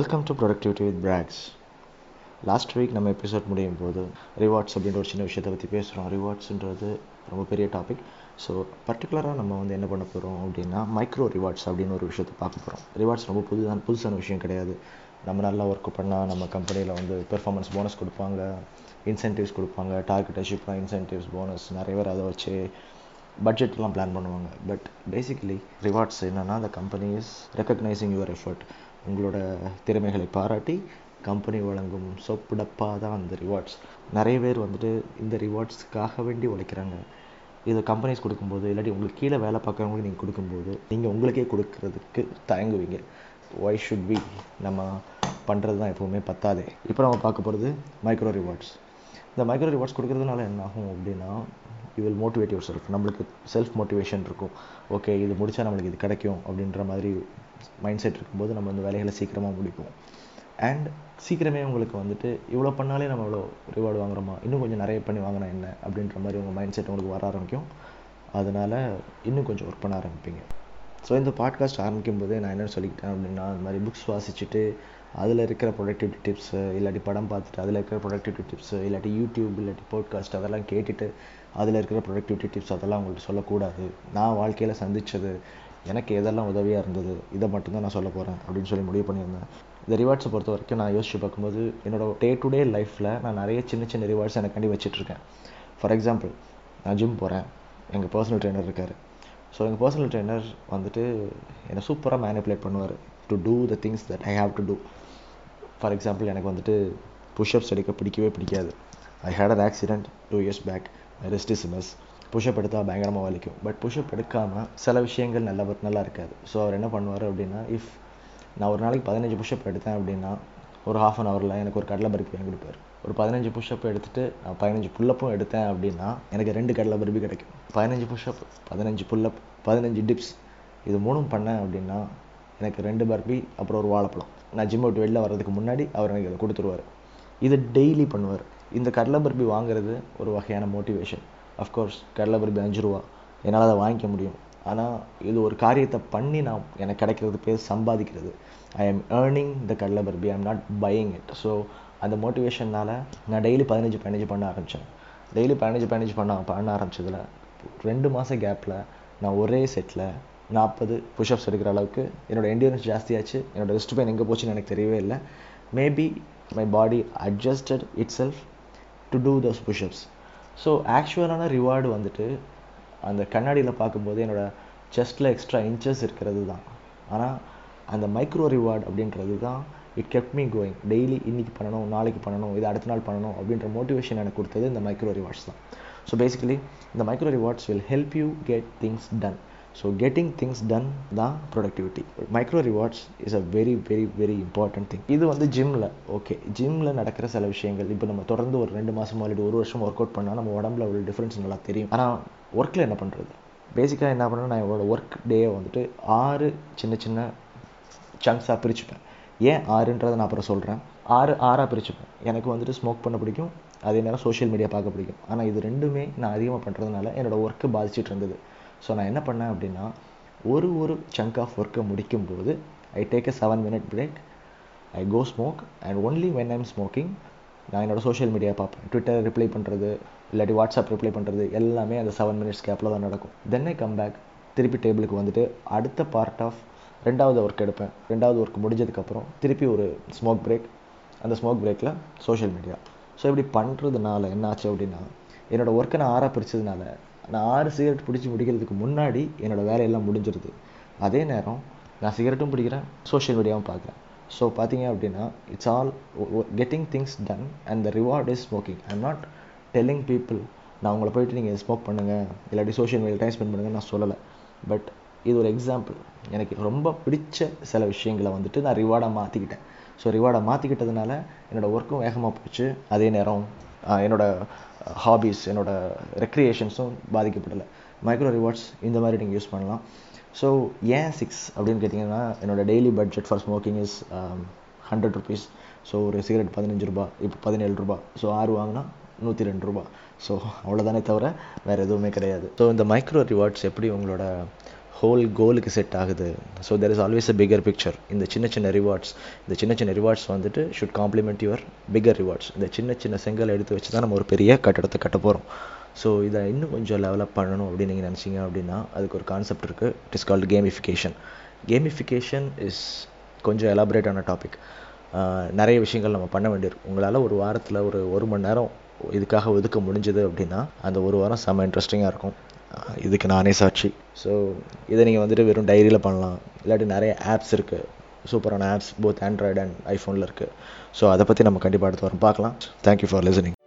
Welcome to productivity with பிராக்ஸ் last week நம்ம episode முடியும் போது ரிவார்ட்ஸ் அப்படின்ற ஒரு சின்ன விஷயத்தை பற்றி பேசுகிறோம் ரிவார்ட்ஸுன்றது ரொம்ப பெரிய டாபிக் ஸோ பர்டிகுலராக நம்ம வந்து என்ன பண்ண போகிறோம் அப்படின்னா மைக்ரோ ரிவார்ட்ஸ் அப்படின்னு ஒரு விஷயத்தை பார்க்க போகிறோம் ரிவார்ட்ஸ் ரொம்ப புதுதான் புதுசான விஷயம் கிடையாது. நம்ம நல்லா ஒர்க் பண்ணால் நம்ம கம்பெனியில் வந்து பெர்ஃபார்மன்ஸ் போனஸ் கொடுப்பாங்க இன்சென்டிவ்ஸ் கொடுப்பாங்க டார்கெட் அச்சீவ் பண்ண இன்சென்டிவ்ஸ் போனஸ் நிறைய பேர் அதை வச்சு பட்ஜெட்லாம் பிளான் பண்ணுவாங்க. பட் பேசிக்கலி ரிவார்ட்ஸ் என்னென்னா அந்த company is recognising your effort உங்களோட திறமைகளை பாராட்டி கம்பெனி வழங்கும் சொப்புடப்பாக தான் அந்த ரிவார்ட்ஸ் நிறைய பேர் வந்துட்டு இந்த ரிவார்ட்ஸ்க்காக வேண்டி உழைக்கிறாங்க. இதை கம்பெனிஸ் கொடுக்கும்போது இல்லாட்டி உங்களுக்கு கீழே வேலை பார்க்குறவங்களுக்கு நீங்கள் கொடுக்கும்போது நீங்கள் உங்களுக்கே கொடுக்கறதுக்கு தயங்குவீங்க. ஒய் ஷுட் பி நம்ம பண்ணுறது தான் எப்போவுமே பத்தாதே. இப்போ நம்ம பார்க்க போகிறது மைக்ரோ ரிவார்ட்ஸ் இந்த மைக்ரோ ரிவார்ட்ஸ் கொடுக்கறதுனால என்ன ஆகும் அப்படின்னா you will motivate yourself நம்மளுக்கு செல்ஃப் மோட்டிவேஷன் இருக்கும். ஓகே இது முடித்தா நம்மளுக்கு இது கிடைக்கும் அப்படின்ற மாதிரி மைண்ட் செட் இருக்கும்போது நம்ம இந்த வேலைகளை சீக்கிரமாக முடிப்போம். அண்ட் சீக்கிரமே உங்களுக்கு வந்துட்டு இவ்வளோ பண்ணாலே நம்ம இவ்வளோ ரிவார்டு வாங்குறோமா? இன்னும் கொஞ்சம் நிறைய பண்ணி வாங்கினா என்ன? அப்படின்ற மாதிரி உங்கள் மைண்ட் செட் உங்களுக்கு வர ஆரம்பிக்கும். அதனால் இன்னும் கொஞ்சம் ஒர்க் பண்ண ஆரம்பிப்பீங்க. ஸோ இந்த பாட்காஸ்ட் ஆரம்பிக்கும் போதே நான் என்ன சொல்லிக்கிட்டேன் அப்படின்னா இந்த மாதிரி புக்ஸ் வாசிச்சுட்டு அதில் இருக்கிற ப்ரொடக்டிவிட்டி டிப்ஸு இல்லாட்டி படம் பார்த்துட்டு அதில் இருக்கிற ப்ரொடக்டிவிட்டி டிப்ஸு இல்லாட்டி யூடியூப் இல்லாட்டி போட்காஸ்ட் அதெல்லாம் கேட்டுட்டு அதில் இருக்கிற ப்ரொடக்டிவிட்டி டிப்ஸ் அதெல்லாம் உங்கள்கிட்ட சொல்லக்கூடாது. நான் வாழ்க்கையில் சந்தித்தது எனக்கு எதெல்லாம் உதவியாக இருந்தது இதை மட்டும்தான் நான் சொல்ல போகிறேன் அப்படின்னு சொல்லி முடிவு பண்ணியிருந்தேன். இந்த ரிவார்ட்ஸை பொறுத்த வரைக்கும் நான் யோசிச்சு பார்க்கும்போது என்னோட டே டு டே லைஃப்பில் நான் நிறைய சின்ன சின்ன ரிவார்ட்ஸ் எனக்காண்டி வச்சுட்ருக்கேன். ஃபார் எக்ஸாம்பிள் நான் ஜிம் போகிறேன் எங்கள் பர்சனல் ட்ரெயினர் இருக்கார். ஸோ எங்கள் பர்சனல் ட்ரெயினர் வந்துட்டு என்னை சூப்பராக மேனிப்புலேட் பண்ணுவார். To do the things that I have to do for example எனக்கு வந்துட்டு புஷ்அப்ஸ் எடுக்க பிடிக்கவே பிடிக்காது. I had an accident two years back rest is miss pushup எடுத்தால் பயங்கரமாக வலிக்கும். பட் புஷ்அப் எடுக்காமல் சில விஷயங்கள் நல்லா நல்லா இருக்காது. ஸோ அவர் என்ன பண்ணுவார் அப்படின்னா இஃப் நான் ஒரு நாளைக்கு பதினஞ்சு புஷ்அப் எடுத்தேன் அப்படின்னா ஒரு ஹாஃப் அன் ஹவரில் எனக்கு ஒரு கடலை பருப்பி வாங்கி கொடுப்பார். ஒரு பதினஞ்சு புஷ்அப் எடுத்துகிட்டு நான் பதினஞ்சு புல்லப்பும் எடுத்தேன் அப்படின்னா எனக்கு ரெண்டு கடலை பருப்பி கிடைக்கும். பதினஞ்சு புஷ்அப் பதினஞ்சு புல்லப் பதினஞ்சு டிப்ஸ் இது மூணும் பண்ணேன் அப்படின்னா எனக்கு ரெண்டு பர்பி அப்புறம் ஒரு வாழைப்பழம். நான் ஜிம் விட்டு வெளில வர்றதுக்கு முன்னாடி அவர் எனக்கு இதை கொடுத்துருவார். இதை டெய்லி பண்ணுவார். இந்த கடலை பர்பி வாங்குறது ஒரு வகையான மோட்டிவேஷன் அஃப்கோர்ஸ் கடலை பர்பி அஞ்சு ரூபா. என்னால் அதை வாங்கிக்க முடியும். ஆனால் இது ஒரு காரியத்தை பண்ணி நான் எனக்கு கிடைக்கிறது பேர் சம்பாதிக்கிறது. ஐ எம் ஏர்னிங் த கடலை barfi. I am not buying it so அந்த மோட்டிவேஷனால் நான் டெய்லி பதினஞ்சு பதினஞ்சு பண்ண ஆரம்பித்தேன் டெய்லி பதினஞ்சு பதினஞ்சு பண்ண பண்ண ஆரம்பிச்சதில் ரெண்டு மாதம் கேப்பில் நான் ஒரே செட்டில் நாற்பது புஷ்அப்ஸ் எடுக்கிற அளவுக்கு. என்னோடய என்டியூரன்ஸ் ஜாஸ்தியாச்சு. என்னோடய ரெஸ்ட் பெயின் எங்கே போச்சுன்னு எனக்கு தெரியவே இல்லை. Maybe my body adjusted itself to do those pushups so ஆக்சுவலான reward வந்துட்டு அந்த கண்ணாடியில் பார்க்கும்போது என்னோடய செஸ்ட்டில் எக்ஸ்ட்ரா இன்ச்சஸ் இருக்கிறது தான். ஆனால் அந்த மைக்ரோ ரிவார்டு அப்படின்றது தான் it kept me going daily இன்றைக்கி பண்ணணும் நாளைக்கு பண்ணணும் இது அடுத்த நாள் பண்ணணும் அப்படின்ற மோட்டிவேஷன் எனக்கு கொடுத்தது இந்த மைக்ரோ ரிவார்ட்ஸ் தான். ஸோ பேசிக்கலி இந்த micro rewards will help you get things done so getting things done தான் productivity micro rewards is a very very very important thing இது வந்து ஜிம்மில் ஓகே ஜிம்மில் நடக்கிற சில விஷயங்கள். இப்போ நம்ம தொடர்ந்து ஒரு ரெண்டு மாதமோ இல்லாட்டி ஒரு வருஷம் ஒர்க் அவுட் பண்ணால் நம்ம உடம்புல உள்ள டிஃப்ரென்ஸ் நல்லா தெரியும். ஆனால் ஒர்க்கில் என்ன பண்ணுறது பேசிக்காக என்ன பண்ணணும் நான் என்னோடய ஒர்க் டேயை வந்துட்டு ஆறு சின்ன சின்ன சங்க்ஸாக பிரிச்சுப்பேன். ஏன் ஆறுன்றதை நான் அப்புறம் சொல்கிறேன் ஆறு ஆறாக பிரிச்சுப்பேன். எனக்கு வந்துட்டு ஸ்மோக் பண்ண பிடிக்கும். அதே நேரம் சோஷியல் மீடியா பார்க்க பிடிக்கும். ஆனால் இது ரெண்டுமே நான் அதிகமாக பண்ணுறதுனால என்னோடய ஒர்க்கு பாதிச்சுட்டு இருந்தது. ஸோ நான் என்ன பண்ணேன் அப்படின்னா ஒரு ஒரு சங்க் ஆஃப் ஒர்க்கை முடிக்கும்போது I take a seven minute break I go smoke and only when I'm smoking நான் என்னோடய சோஷியல் மீடியா பார்ப்பேன். ட்விட்டர் ரிப்ளை பண்ணுறது இல்லாட்டி வாட்ஸ்அப் ரிப்ளை பண்ணுறது எல்லாமே அந்த செவன் மினிட்ஸ் கேப்பில் தான் நடக்கும். தென் ஐ கம் பேக் திருப்பி டேபிளுக்கு வந்துட்டு அடுத்த பார்ட் ஆஃப் ரெண்டாவது ஒர்க் எடுப்பேன். ரெண்டாவது ஒர்க் முடிஞ்சதுக்கப்புறம் திருப்பி ஒரு ஸ்மோக் பிரேக் அந்த ஸ்மோக் பிரேக்கில் சோஷியல் மீடியா ஸோ இப்படி பண்ணுறதுனால என்ன ஆச்சு அப்படின்னா என்னோடய ஒர்க்கை நான் ஆறாக பிரித்ததுனால நான் ஆறு சிகரெட் பிடிச்சி முடிக்கிறதுக்கு முன்னாடி என்னோடய வேலையெல்லாம் முடிஞ்சிருது. அதே நேரம் நான் சிகரெட்டும் பிடிக்கிறேன் சோஷியல் மீடியாவும் பார்க்குறேன். ஸோ பார்த்தீங்க அப்படின்னா it's all getting things done and the reward is smoking I am not telling people நான் உங்களை போயிட்டு நீங்கள் ஸ்மோக் பண்ணுங்கள் இல்லாட்டி சோஷியல் மீடியா டைம் ஸ்பெண்ட் பண்ணுங்கள் நான் சொல்லலை. பட் இது ஒரு எக்ஸாம்பிள் எனக்கு ரொம்ப பிடிச்ச சில விஷயங்களை வந்துட்டு நான் ரிவார்டாக மாற்றிக்கிட்டேன் ஸோ ரிவார்டை மாற்றிக்கிட்டதுனால என்னோடய ஒர்க்கும் வேகமாக போச்சு. அதே நேரம் என்னோடய ஹாபீஸ் என்னோடய ரெக்ரியேஷன்ஸும் பாதிக்கப்படலை. மைக்ரோ ரிவார்ட்ஸ் இந்த மாதிரி நீங்கள் யூஸ் பண்ணலாம். ஸோ ஏன் சிக்ஸ் அப்படின்னு கேட்டிங்கன்னா என்னோடய daily budget for smoking is hundred rupees so ஒரு சிகரெட் பதினஞ்சு ரூபா இப்போ பதினேழு ரூபா. ஸோ ஆறு வாங்கினா நூற்றி ரெண்டு ரூபா. ஸோ அவ்வளோதானே தவிர வேறு எதுவுமே கிடையாது. ஸோ இந்த மைக்ரோ ரிவார்ட்ஸ் எப்படி உங்களோட ஹோல் கோலுக்கு செட் ஆகுது. So there is always a bigger picture இந்த சின்ன சின்ன ரிவார்ட்ஸ் இந்த சின்ன சின்ன ரிவார்ட்ஸ் வந்துட்டு should compliment your bigger rewards இந்த சின்ன சின்ன செங்கல் எடுத்து வச்சு தான் நம்ம ஒரு பெரிய கட்டடத்தை கட்ட போகிறோம் ஸோ இதை இன்னும் கொஞ்சம் லெவலப் பண்ணணும் அப்படின்னு நீங்கள் நினச்சிங்க அப்படின்னா அதுக்கு ஒரு கான்செப்ட் இருக்குது it is called gamification gamification is கொஞ்சம் எலாபரேட்டான டாபிக் நிறைய விஷயங்கள் நம்ம பண்ண வேண்டியிருக்கும் உங்களால் ஒரு வாரத்தில் ஒரு ஒரு மணி நேரம் இதுக்காக ஒதுக்க முடிஞ்சது அப்படின்னா அந்த ஒரு வாரம் செம்ம இன்ட்ரெஸ்டிங்காக இருக்கும். இதுக்கு நானே சாட்சி. ஸோ இதை நீங்கள் வந்துட்டு வெறும் டைரியில் பண்ணலாம். இல்லாட்டி நிறைய ஆப்ஸ் இருக்குது சூப்பரான ஆப்ஸ் போத் ஆண்ட்ராய்டு அண்ட் ஐஃபோனில் இருக்குது ஸோ அதை பற்றி நம்ம கண்டிப்பாக அடுத்து வரோம். பார்க்கலாம். Thank you for listening